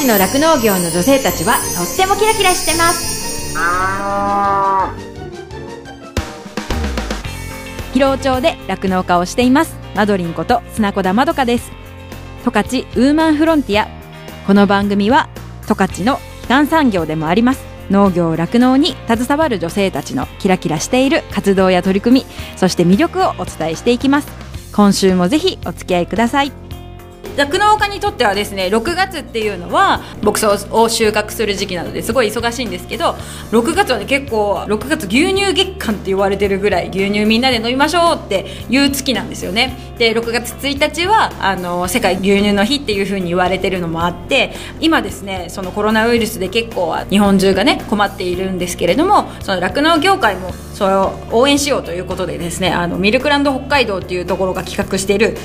勝の酪農業の女性たちはとってもキラキラしてます。広尾町で酪農家をしています。マドリンこと砂子田まどかです。十勝ウーマンフロンティア。この番組は十勝の基幹産業でもあります。農業酪農に携わる女性たちのキラキラしている活動や取り組みそして魅力をお伝えしていきます。今週もぜひお付き合いください。酪農家にとってはですね6月っていうのは牧草を収穫する時期なのですごい忙しいんですけど6月はね結構6月牛乳月間って言われてるぐらい牛乳みんなで飲みましょうっていう月なんですよね。で6月1日はあの世界牛乳の日っていう風に言われてるのもあって今ですねそのコロナウイルスで結構日本中がね困っているんですけれどもその酪農業界もそれを応援しようということでですねあのミルクランド北海道っていうところが企画している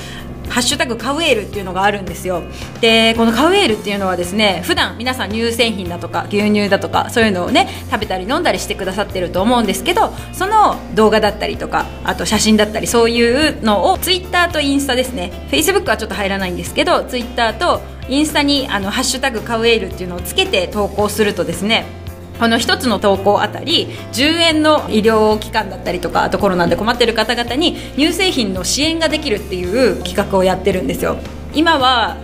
ハッシュタグカウエールっていうのがあるんですよ。でこのカウエールっていうのはですね普段皆さん乳製品だとか牛乳だとかそういうのをね食べたり飲んだりしてくださってると思うんですけどその動画だったりとかあと写真だったりそういうのをツイッターとインスタですね。フェイスブックはちょっと入らないんですけどツイッターとインスタにあのハッシュタグカウエールっていうのをつけて投稿するとですねこの1つの投稿あたり10円の医療機関だったりとかあとコロナで困ってる方々に乳製品の支援ができるっていう企画をやってるんですよ。今は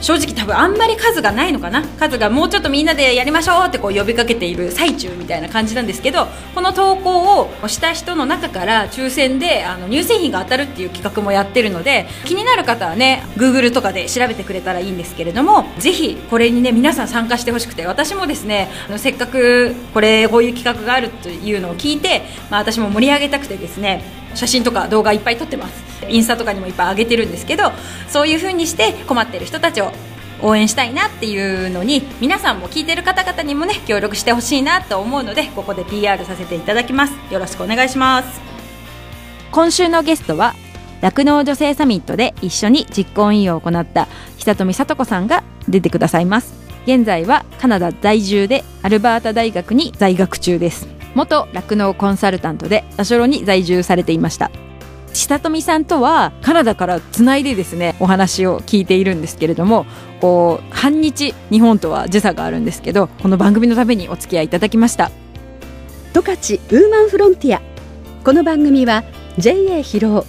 正直多分あんまり数がないのかな。数がもうちょっとみんなでやりましょうってこう呼びかけている最中みたいな感じなんですけどこの投稿をした人の中から抽選であの乳製品が当たるっていう企画もやってるので気になる方はね Google とかで調べてくれたらいいんですけれどもぜひこれにね皆さん参加してほしくて私もですねあのせっかくこれこういう企画があるというのを聞いて、まあ、私も盛り上げたくてですね写真とか動画いっぱい撮ってます。インスタとかにもいっぱい上げてるんですけどそういう風にして困ってる人たちを応援したいなっていうのに皆さんも聞いてる方々にもね協力してほしいなと思うのでここで PR させていただきます。よろしくお願いします。今週のゲストは酪農女性サミットで一緒に実行委員を行った久富聡子さんが出てくださいます。現在はカナダ在住でアルバータ大学に在学中です。元酪農コンサルタントでアショロに在住されていました。久富さんとはカナダからつないでですねお話を聞いているんですけれどもこう半日日本とは時差があるんですけどこの番組のためにお付き合いいただきました。十勝ウーマンフロンティア。この番組は JA 広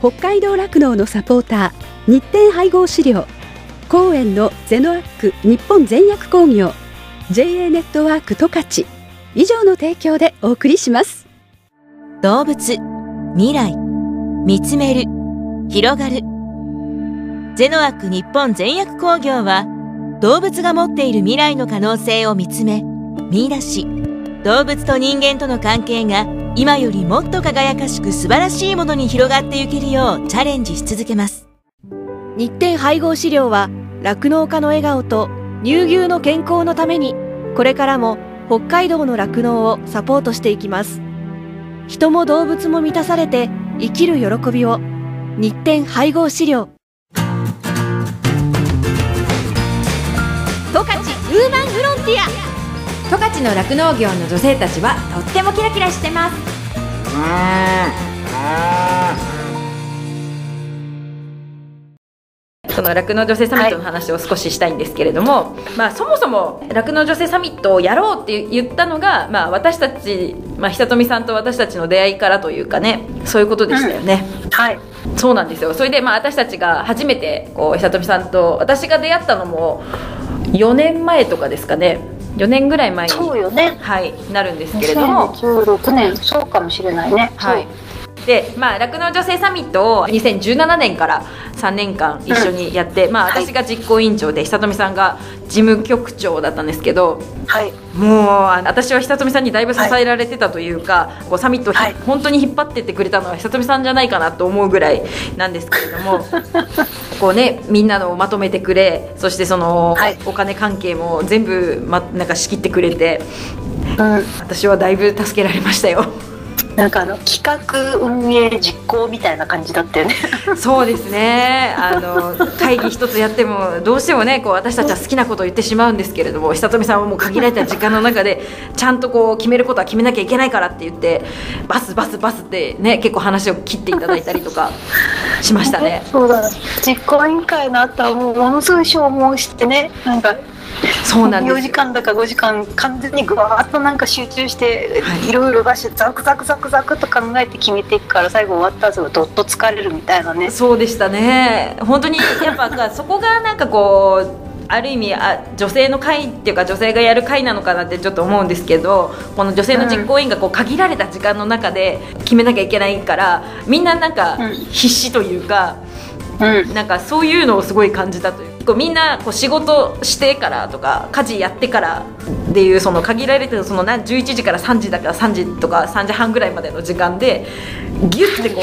尾北海道酪農のサポーター日展配合飼料公園のゼノアック日本全薬工業 JA ネットワーク十勝以上の提供でお送りします。動物未来見つめる広がる。ゼノアック日本全薬工業は動物が持っている未来の可能性を見つめ見出し。動物と人間との関係が今よりもっと輝かしく素晴らしいものに広がっていけるようチャレンジし続けます。日展配合飼料は酪農家の笑顔と乳牛の健康のためにこれからも北海道の酪農をサポートしていきます。人も動物も満たされて生きる喜びを。日展配合資料。十勝ウーマンフロンティア。十勝の酪農業の女性たちはとってもキラキラしてますの酪農女性サミットの話を少ししたいんですけれども、まあ、そもそも酪農女性サミットをやろうって言ったのが、まあ、私たち、まあ、久富さんと私たちの出会いからというかねそういうことでしたよね、うん、はい。そうなんですよ。それで、まあ、私たちが初めてこう久富さんと私が出会ったのも4年前とかですかね。4年ぐらい前にそうよね。はいなるんですけれども。2016年そうかもしれないね。はいでまあ酪農女性サミットを2017年から3年間一緒にやって、うん、まあ私が実行委員長で久富さんが事務局長だったんですけど、はい、もう私は久富さんにだいぶ支えられてたというか、はい、こうサミットを、はい、本当に引っ張ってってくれたのは久富さんじゃないかなと思うぐらいなんですけれども こうねみんなのをまとめてくれそしてその、お金関係も全部、ま、なんか仕切ってくれて、うん、私はだいぶ助けられましたよ。なんかあの企画運営実行みたいな感じだったよね。そうですね。あの会議一つやってもどうしてもねこう私たちは好きなことを言ってしまうんですけれども久富さんはもう限られた時間の中でちゃんとこう決めることは決めなきゃいけないからって言ってバスバスバスってね結構話を切っていただいたりとかしましたね。そうだ実行委員会の後はもうものすごい消耗してねなんかそうなんです。4時間だか5時間完全にぐわーっとなんか集中して、はい。い、ろいろ出してザクザクザクザクと考えて決めていくから最後終わった後はどっと疲れるみたいなね。そうでしたね。本当にやっぱそこがなんかこう ある意味あ女性の会っていうか女性がやる会なのかなってちょっと思うんですけどこの女性の実行委員がこう限られた時間の中で決めなきゃいけないからみんななんかうん。必死というか、うん。なんかそういうのをすごい感じたというこうみんなこう仕事してからとか家事やってからっていうその限られてるそのな11時から3時だから3時とか3時半ぐらいまでの時間でギュッてこ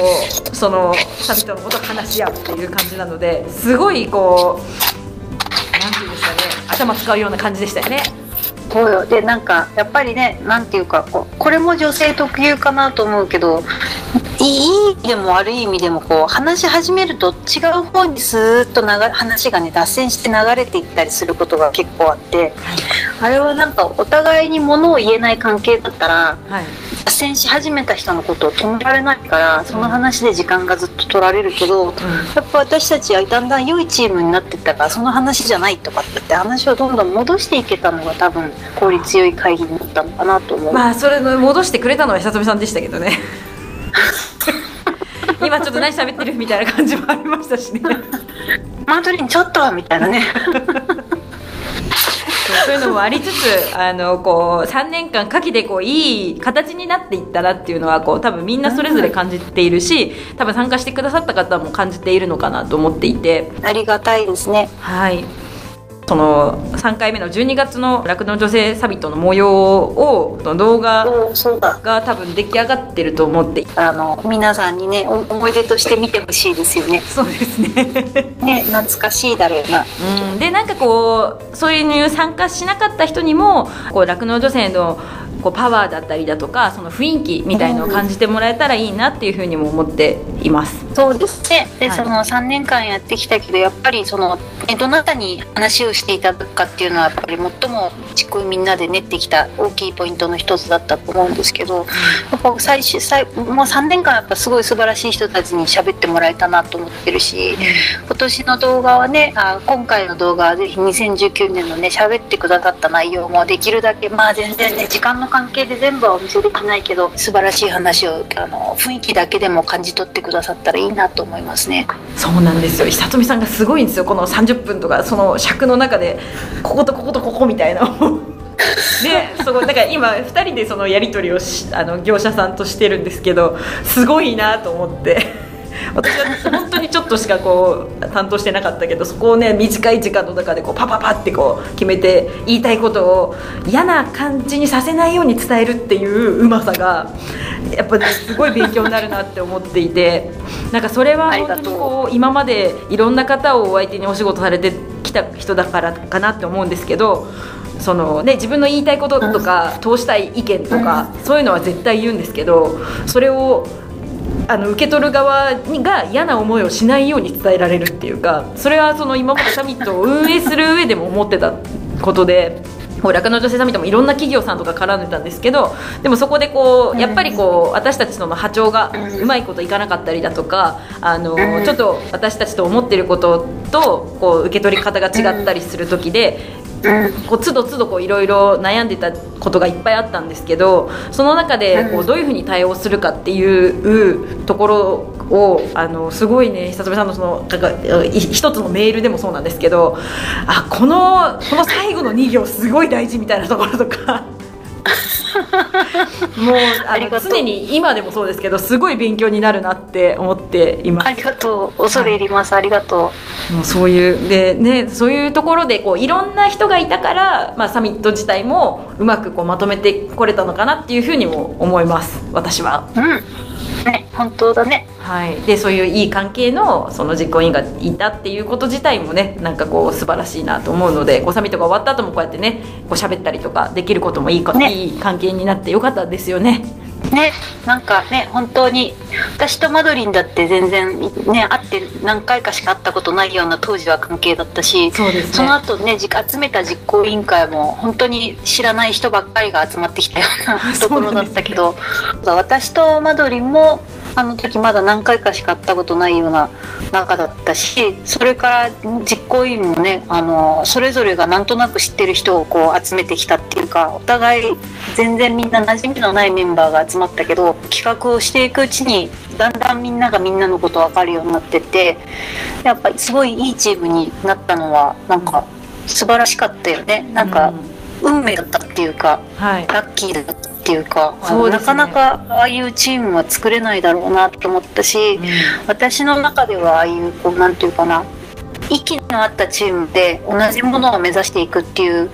うそのサミットのことを話し合うっていう感じなのですごいこうなんていうんですかね頭使うような感じでしたよね。そうよでなんかやっぱりねなんていうかこうこれも女性特有かなと思うけどいい意味でも悪い意味でもこう話し始めると違う方にスーッと流れ話がね脱線して流れていったりすることが結構あってあれはなんかお互いにものを言えない関係だったらはい。脱線し始めた人のことを止められないからその話で時間がずっと取られるけど、やっぱ私たちはだんだん良いチームになっていったからその話じゃないとかって言って話をどんどん戻していけたのが多分効率よい会議になったのかなと思う、まあそれの戻してくれたのは久富さんでしたけどね 今ちょっと何喋ってるみたいな感じもありましたしね。マートリンちょっとみたいなね。そういうのもありつつあのこう3年間かけてこういい形になっていったらっていうのはこう多分みんなそれぞれ感じているし多分参加してくださった方も感じているのかなと思っていて。ありがたいですね。はいその3回目の12月の酪農女性サミットの模様を動画が多分出来上がってると思ってあの皆さんにねお思い出として見てほしいですよね。そうですね。ね懐かしいだろうな。うん、でなんかこうそういう参加しなかった人にもこう酪農女性のこうパワーだったりだとかその雰囲気みたいのを感じてもらえたらいいなっていうふうにも思っています。そうですね。で、はい。その3年間やってきたけどやっぱりその、ね、どなたに話をしていただくかっていうのはやっぱり最も実行みんなで練ってきた大きいポイントの一つだったと思うんですけどやっぱ最終最もう3年間やっぱすごい素晴らしい人たちに喋ってもらえたなと思ってるし今年の動画はねあ今回の動画はぜひ2019年のね喋ってくださった内容もできるだけまあ全然ね時間の関係で全部はお見せできないけど素晴らしい話をあの雰囲気だけでも感じ取ってくださったらいいなと思いますね。そうなんですよ久富さんがすごいんですよこの30分とかその尺の中でこことこことここみたいな でそこだから今2人でそのやり取りをしあの業者さんとしてるんですけどすごいなと思って。私は本当にちょっとしかこう担当してなかったけどそこをね短い時間の中でこうパパパってこう決めて言いたいことを嫌な感じにさせないように伝えるっていううまさがやっぱ、ね、すごい勉強になるなって思っていてなんかそれは本当にこう今までいろんな方をお相手にお仕事されてきた人だからかなって思うんですけどそのね、自分の言いたいこととか通したい意見とかそういうのは絶対言うんですけどそれをあの受け取る側にが嫌な思いをしないように伝えられるっていうかそれはその今までサミットを運営する上でも思ってたことで。こう酪農女性サミットもいろんな企業さんとか絡んでたんですけどでもそこでこうやっぱりこう私たちとの波長がうまいこといかなかったりだとかあのちょっと私たちと思ってることとこう受け取り方が違ったりする時でこう都度都度こういろいろ悩んでたことがいっぱいあったんですけどその中でこうどういうふうに対応するかっていうところをあのすごいね久留さんのそのなんかい一つのメールでもそうなんですけどあこのこの最後の2行すごい大事みたいなところとか。もうあの常に今でもそうですけどすごい勉強になるなって思っています。ありがとう。恐れ入ります、ありがともうそういうで、ね、そういうところでこういろんな人がいたから、まあ、サミット自体もうまくこうまとめてこれたのかなっていうふうにも思います。私は。ううんね本当だね。はい、でそういういい関係のその実行委員がいたっていうこと自体もねなんかこう素晴らしいなと思うのでこうサミットが終わった後もこうやってねこう喋ったりとかできることもいいか、ね。いい関係になってよかったですよね。ねなんかね本当に私とマドリンだって全然ね会って何回かしか会ったことないような当時は関係だったしそね。その後ねじ集めた実行委員会も本当に知らない人ばっかりが集まってきたようなところだったけど、私とマドリンもあの時まだ何回かしか会ったことないような中だったしそれから実行委員もねあのそれぞれがなんとなく知ってる人をこう集めてきたっていうかお互い全然みんな馴染みのないメンバーが集まったけど企画をしていくうちにだんだんみんながみんなのこと分かるようになってってやっぱりすごいいいチームになったのはなんか素晴らしかったよね。なんか運命だったっていうか、はい。ラッキーだったっていうかそね。なかなかああいうチームは作れないだろうなと思ったし、私の中ではああいうこうなんていうかな息の合ったチームで同じものを目指していくっていう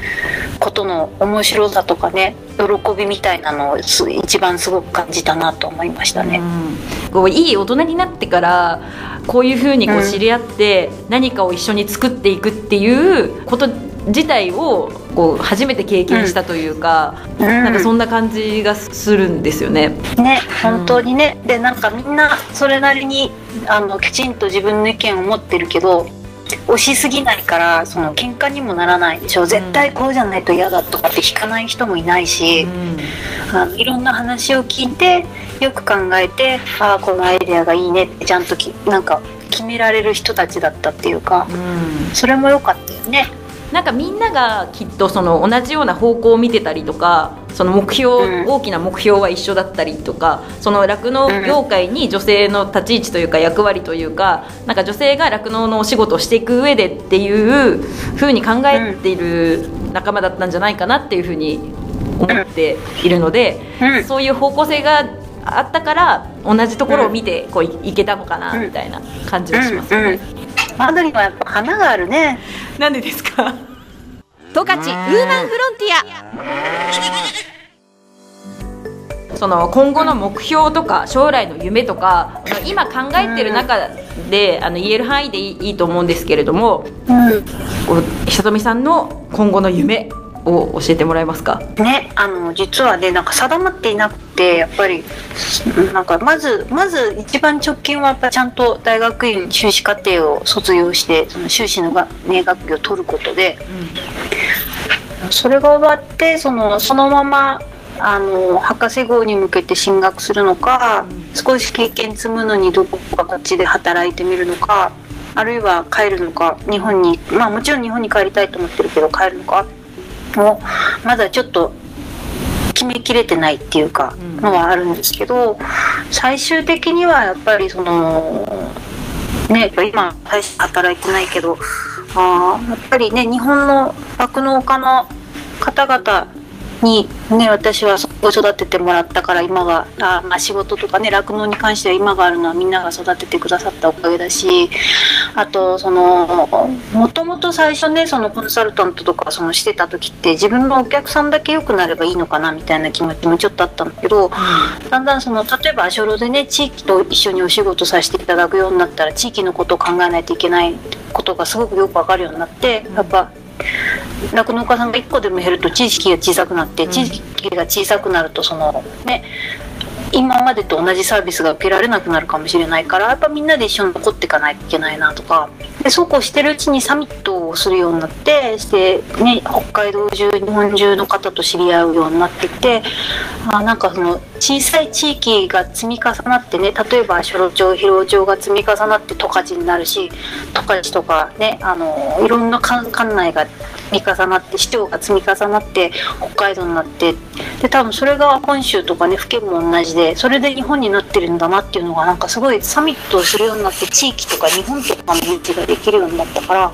ことの面白さとかね喜びみたいなのをす一番すごく感じたなと思いましたね。うん。こういい大人になってからこういうふうにこううん。知り合って何かを一緒に作っていくっていうこと自体をこう初めて経験したというか、うん。なんかそんな感じがするんですよね。ね本当にね、でなんかみんなそれなりにあのきちんと自分の意見を持ってるけど押しすぎないからその喧嘩にもならないでしょ。絶対こうじゃないと嫌だとかって引かない人もいないし、あのいろんな話を聞いてよく考えてああこのアイデアがいいねってちゃんときなんか決められる人たちだったっていうかうん。それも良かったよね。なんかみんながきっとその同じような方向を見てたりとかその目標、うん。大きな目標は一緒だったりとかその酪農業界に女性の立ち位置というか役割というかなんか女性が酪農のお仕事をしていく上でっていうふうに考えている仲間だったんじゃないかなっていうふうに思っているので、うん。そういう方向性があったから同じところを見てこういいけたのかなみたいな感じがしますよね。マドリンはやっぱ花があるね。なんでですか？十勝ウーマンフロンティア。その今後の目標とか将来の夢とか今考えてる中であの言える範囲でいいいいと思うんですけれどもうん。こう久富さんの今後の夢を教えてもらえますか？ね、あの実はねなんか定まっていなくてやっぱりなんかまずまず一番直近はやっぱちゃんと大学院修士課程を卒業してその修士のが、ね、学位を取ることで、それが終わってそのそのままあの博士号に向けて進学するのか、少し経験積むのにどこかこっちで働いてみるのかあるいは帰るのか日本にまあもちろん日本に帰りたいと思ってるけど帰るのかもまだちょっと決めきれてないっていうかん。のはあるんですけど、最終的にはやっぱりそのね今大して働いてないけどあーやっぱりね日本の酪農家の方々にね私はそこを育ててもらったから今があーまあ仕事とかね酪農に関しては今があるのはみんなが育ててくださったおかげだしあとそのもともと最初ねそのコンサルタントとかそのしてた時って自分のお客さんだけ良くなればいいのかなみたいな気持ちもちょっとあったんだけどだんだんその例えばアショロでね地域と一緒にお仕事させていただくようになったら地域のことを考えないといけないことがすごくよくわかるようになってやっぱ酪農家さんが1個でも減ると地域が小さくなって地域が小さくなるとそのね今までと同じサービスが受けられなくなるかもしれないからやっぱみんなで一緒に残っていかないといけないなとか。でそうこうしてるうちにサミットをするようになってして、ね、北海道中日本中の方と知り合うようになってきてあなんかその小さい地域が積み重なってね例えば初老町広尾町が積み重なって十勝になるし十勝とかねあのいろんな管管内が積み重なって市長が積み重なって北海道になって。で多分それが本州とかね府県も同じでそれで日本になってるんだなっていうのがなんかすごいサミットをするようになって地域とか日本とかの認知ができるようになったからや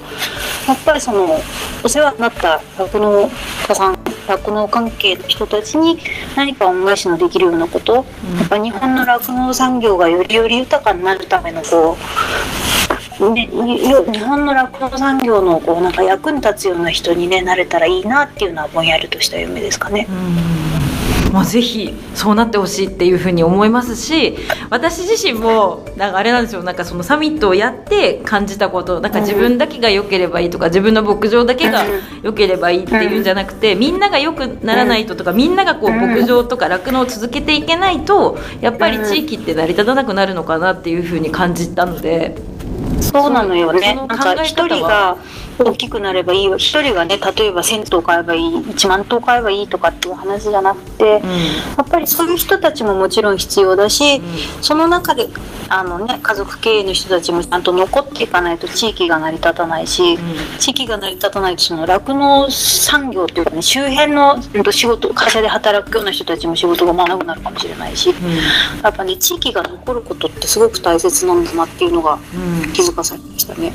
っぱりそのお世話になった酪農家さん酪農関係の人たちに何か恩返しのできるようなこと、やっぱ日本の酪農産業がよりより豊かになるためのこうね、よ日本の酪農産業のこうなんか役に立つような人に、ね、なれたらいいなっていうのはぼんやりとした夢ですかね。まあ、ぜひそうなってほしいっていうふうに思いますし私自身もなんかあれなんですよなんかそのサミットをやって感じたことなんか自分だけが良ければいいとか自分の牧場だけが良ければいいっていうんじゃなくてみんなが良くならないととかみん。ながこう牧場とか酪農を続けていけないとやっぱり地域って成り立たなくなるのかなっていうふうに感じたのでそうなのよね。なんか一人が大きくなればいいよ。一人がね、例えば1000頭買えばいい、1万頭買えばいいとかっていう話じゃなくて、やっぱりそういう人たちももちろん必要だし、その中であのね家族経営の人たちもちゃんと残っていかないと地域が成り立たないし、地域が成り立たないとその酪農産業っていうかね周辺のうんと仕事会社で働くような人たちも仕事が学ぶなるかもしれないし、やっぱね地域が残ることってすごく大切なんだなっていうのが気づかされましたね。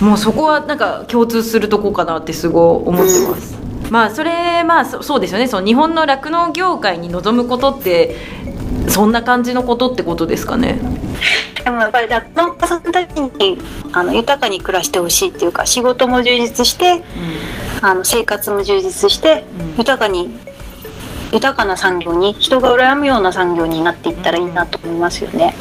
もうそこはなんか共通するとこかなってすごい思ってます。まあそれまあそそうですよねその日本の酪農業界に望むことってそんな感じのことってことですかね。でもやっぱり酪農家さんたちにあの豊かに暮らしてほしいっていうか仕事も充実してあの生活も充実してうん豊かに豊かな産業に人が羨むような産業になっていったらいいなと思いますよね。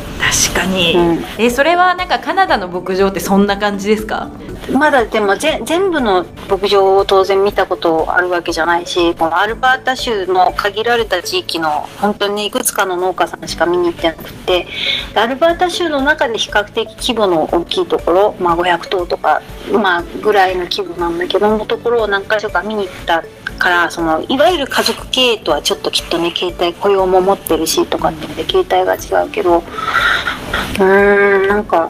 確かに、うん。えそれはなんかカナダの牧場ってそんな感じですか？まだでもぜ全部の牧場を当然見たことあるわけじゃないしこのアルバータ州の限られた地域の本当にいくつかの農家さんしか見に行ってなくてアルバータ州の中で比較的規模の大きいところ、まあ、500頭とか、まあ、ぐらいの規模なんだけどのところを何か所か見に行ったからそのいわゆる家族経営とはちょっときっとね携帯雇用も持ってるしとかって携帯が違うけどうーんなんか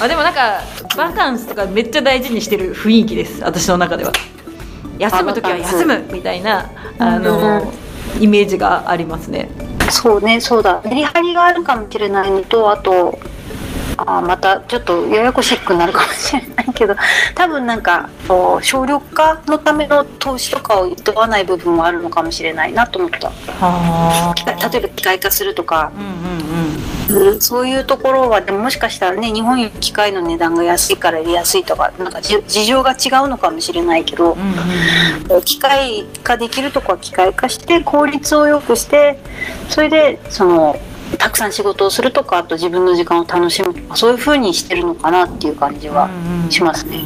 あでもなんかバカンスとかめっちゃ大事にしてる雰囲気です私の中では。休む時は休むみたいなあのイメージがありますね。そうね、そうだ。メリハリがあるかもしれないのと、あと、あーまたちょっとややこしくなるかもしれないけど、多分なんか、こう省力化のための投資とかを厭わない部分もあるのかもしれないなと思った。例えば機械化するとか、うんうんうん。うんそういうところは、でももしかしたらね、日本より機械の値段が安いから入れやすいとか、なんかじ事情が違うのかもしれないけど、うんうん。機械化できるとこは機械化して効率を良くしてそれでそのたくさん仕事をするとかあと自分の時間を楽しむとかそういう風にしてるのかなっていう感じはしますね。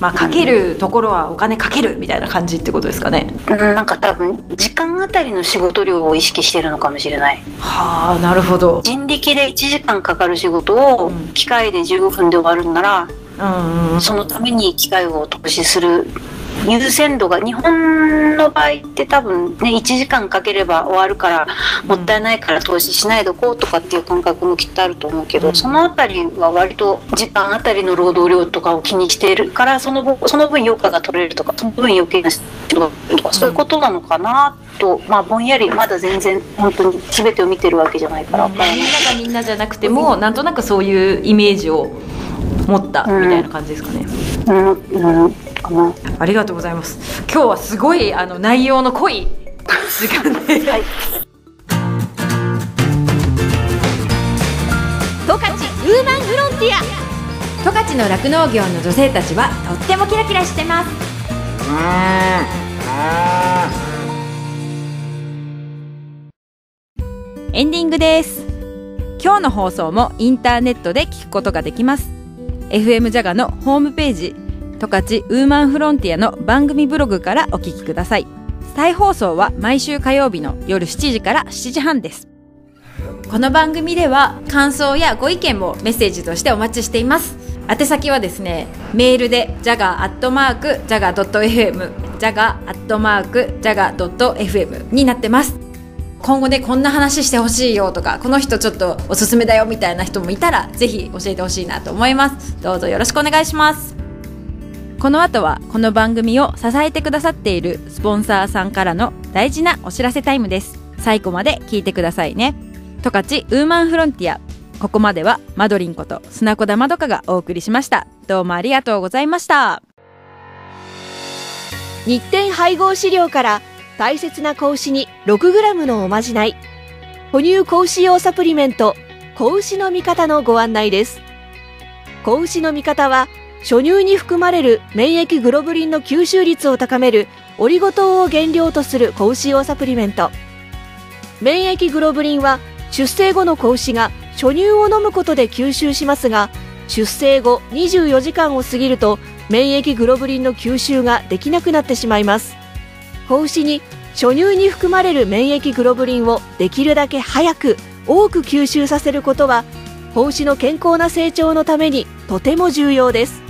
まあかけるところはお金かけるみたいな感じってことですかね。うん、なんか多分時間あたりの仕事量を意識してるのかもしれない。はあなるほど。人力で1時間かかる仕事をうん。機械で15分で終わるんならうんうん。そのために機械を投資する優先度が日本の場合って多分ね1時間かければ終わるからもったいないから投資しないでおこうとかっていう感覚もきっとあると思うけど、うん。そのあたりは割と時間あたりの労働量とかを気にしているからその分その分余暇が取れるとかその分余計なとかそういうことなのかなと、まあぼんやりまだ全然本当に全てを見てるわけじゃないから分からない。みんながみんなじゃなくてもなんとなくそういうイメージを持ったみたいな感じですかね、うん。うんかな。ありがとうございます。今日はすごいあの内容の濃い時間で、はい。十勝ウーマンフロンティア。十勝の酪農業の女性たちはとってもキラキラしてます。エンディングです。今日の放送もインターネットで聞くことができます。FM ジャガのホームページ十勝ウーマンフロンティアの番組ブログからお聞きください。再放送は毎週火曜日の夜7時から7時半です。この番組では感想やご意見もメッセージとしてお待ちしています。宛先はですねメールで jaga.jaga.fm jaga.jaga.fm になってます。今後ねこんな話してほしいよとかこの人ちょっとおすすめだよみたいな人もいたらぜひ教えてほしいなと思います。どうぞよろしくお願いします。この後はこの番組を支えてくださっているスポンサーさんからの大事なお知らせタイムです。最後まで聞いてくださいね。十勝ウーマンフロンティア。ここまではマドリンこと砂子田まどかがお送りしました。どうもありがとうございました。日展配合飼料から大切な子牛に 6g のおまじない。哺乳子牛用サプリメント。子牛の味方のご案内です。子牛の味方は初乳に含まれる免疫グロブリンの吸収率を高めるオリゴ糖を原料とする子牛用サプリメント。免疫グロブリンは出生後の子牛が初乳を飲むことで吸収しますが出生後24時間を過ぎると免疫グロブリンの吸収ができなくなってしまいます。子牛に初乳に含まれる免疫グロブリンをできるだけ早く多く吸収させることは子牛の健康な成長のためにとても重要です。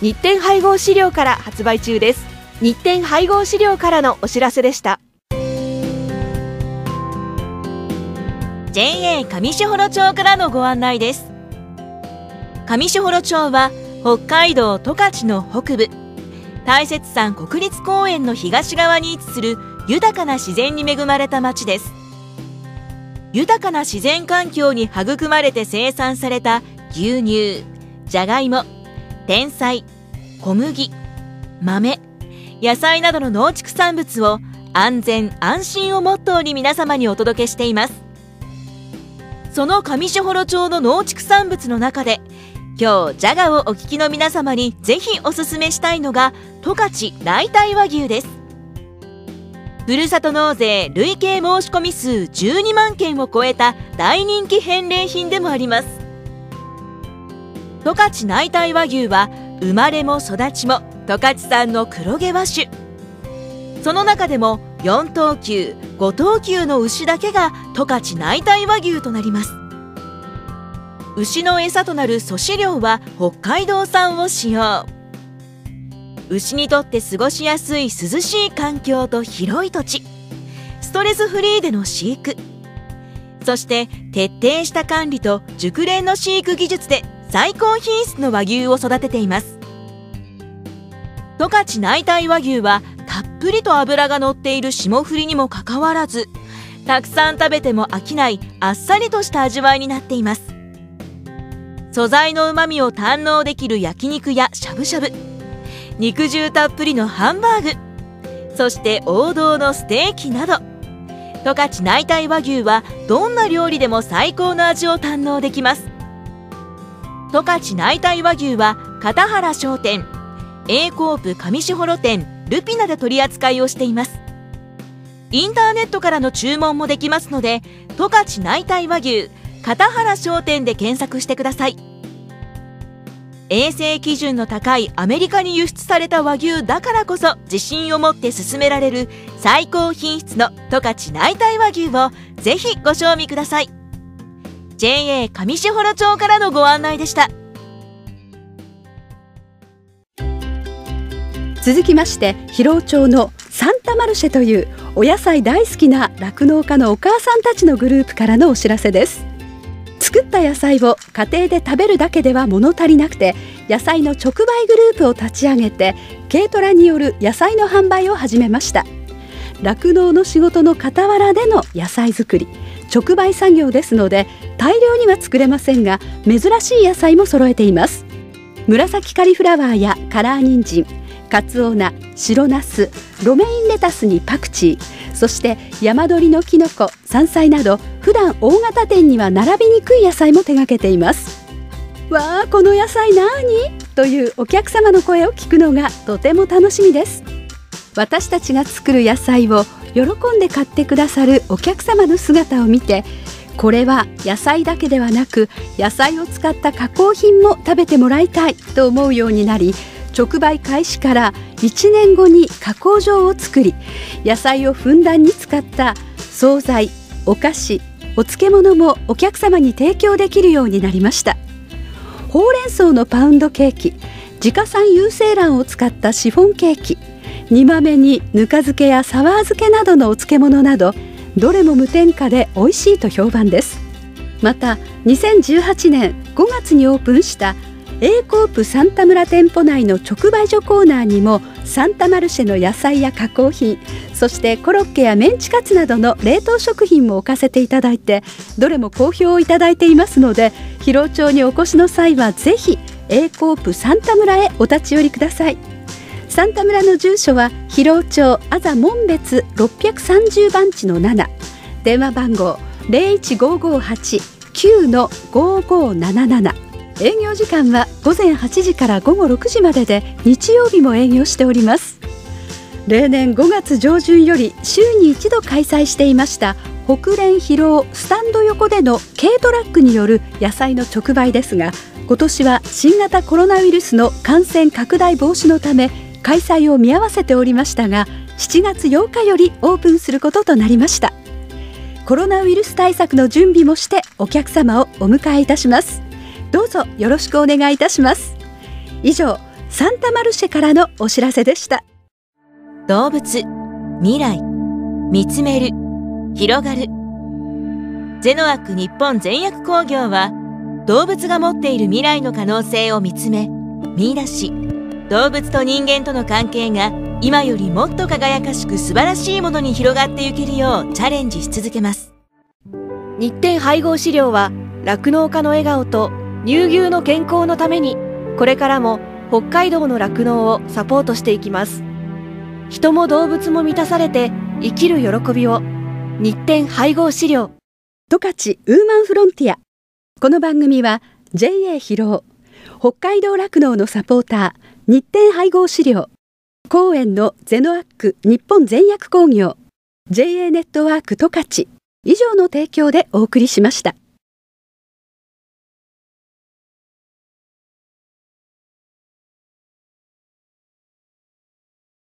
日展配合飼料から発売中です。日展配合飼料からのお知らせでした。JA 上士幌町からのご案内です。上士幌町は北海道十勝の北部。大雪山国立公園の東側に位置する豊かな自然に恵まれた町です。豊かな自然環境に育まれて生産された牛乳じゃがいも天菜小麦豆野菜などの農畜産物を安全安心をモットーに皆様にお届けしています。その上士幌町の農畜産物の中で今日ジャガをお聞きの皆様にぜひおすすめしたいのが十勝代替和牛です。ふるさと納税累計申し込み数12万件を超えた大人気返礼品でもあります。十勝内体和牛は生まれも育ちも十勝産の黒毛和種。その中でも4等級5等級の牛だけが十勝内体和牛となります。牛の餌となる粗飼料は北海道産を使用。牛にとって過ごしやすい涼しい環境と広い土地。ストレスフリーでの飼育。そして徹底した管理と熟練の飼育技術で最高品質の和牛を育てています。十勝内体和牛はたっぷりと脂が乗っている霜降りにもかかわらずたくさん食べても飽きないあっさりとした味わいになっています。素材のうまみを堪能できる焼肉やしゃぶしゃぶ肉汁たっぷりのハンバーグ。そして王道のステーキなど。十勝内体和牛はどんな料理でも最高の味を堪能できます。十勝内体和牛は片原商店 A コープ上士幌店ルピナで取り扱いをしています。インターネットからの注文もできますので十勝内体和牛片原商店で検索してください。衛生基準の高いアメリカに輸出された和牛だからこそ自信を持って進められる最高品質の十勝内体和牛をぜひご賞味ください。JA 上士幌町からのご案内でした。続きまして広尾町のサンタマルシェというお野菜大好きな酪農家のお母さんたちのグループからのお知らせです。作った野菜を家庭で食べるだけでは物足りなくて野菜の直売グループを立ち上げて軽トラによる野菜の販売を始めました。酪農の仕事の傍らでの野菜作り直売作業ですので大量には作れませんが珍しい野菜も揃えています。紫カリフラワーやカラー人参カツオナ白ナスロメインレタスにパクチーそして山鳥のきのこ山菜など普段大型店には並びにくい野菜も手掛けています。わあこの野菜なに？というお客様の声を聞くのがとても楽しみです。私たちが作る野菜を喜んで買ってくださるお客様の姿を見てこれは野菜だけではなく野菜を使った加工品も食べてもらいたいと思うようになり直売開始から1年後に加工場を作り野菜をふんだんに使った惣菜お菓子お漬物もお客様に提供できるようになりました。ほうれん草のパウンドケーキ自家産有精卵を使ったシフォンケーキ煮豆にぬか漬けやサワー漬けなどのお漬物などどれも無添加で美味しいと評判です。また2018年5月にオープンした A コープサンタ村店舗内の直売所コーナーにもサンタマルシェの野菜や加工品そしてコロッケやメンチカツなどの冷凍食品も置かせていただいてどれも好評をいただいていますので広尾町にお越しの際はぜひ A コープサンタ村へお立ち寄りください。サンタ村の住所は広尾町あざ門別630番地の7電話番号01558-9-5577営業時間は午前8時から午後6時までで日曜日も営業しております。例年5月上旬より週に一度開催していました北連疲労スタンド横での軽トラックによる野菜の直売ですが今年は新型コロナウイルスの感染拡大防止のため開催を見合わせておりましたが7月8日よりオープンすることとなりました。コロナウイルス対策の準備もしてお客様をお迎えいたします。どうぞよろしくお願いいたします。以上サンタマルシェからのお知らせでした。動物未来見つめる広がる。ゼノアック日本全薬工業は動物が持っている未来の可能性を見つめ見出し動物と人間との関係が今よりもっと輝かしく素晴らしいものに広がっていけるようチャレンジし続けます。日展配合飼料は酪農家の笑顔と乳牛の健康のためにこれからも北海道の酪農をサポートしていきます。人も動物も満たされて生きる喜びを日展配合資料。十勝ウーマンフロンティア。この番組は JA 疲労北海道酪農のサポーター日展配合資料。公園のゼノアック日本全薬工業。JA ネットワーク十勝。以上の提供でお送りしました。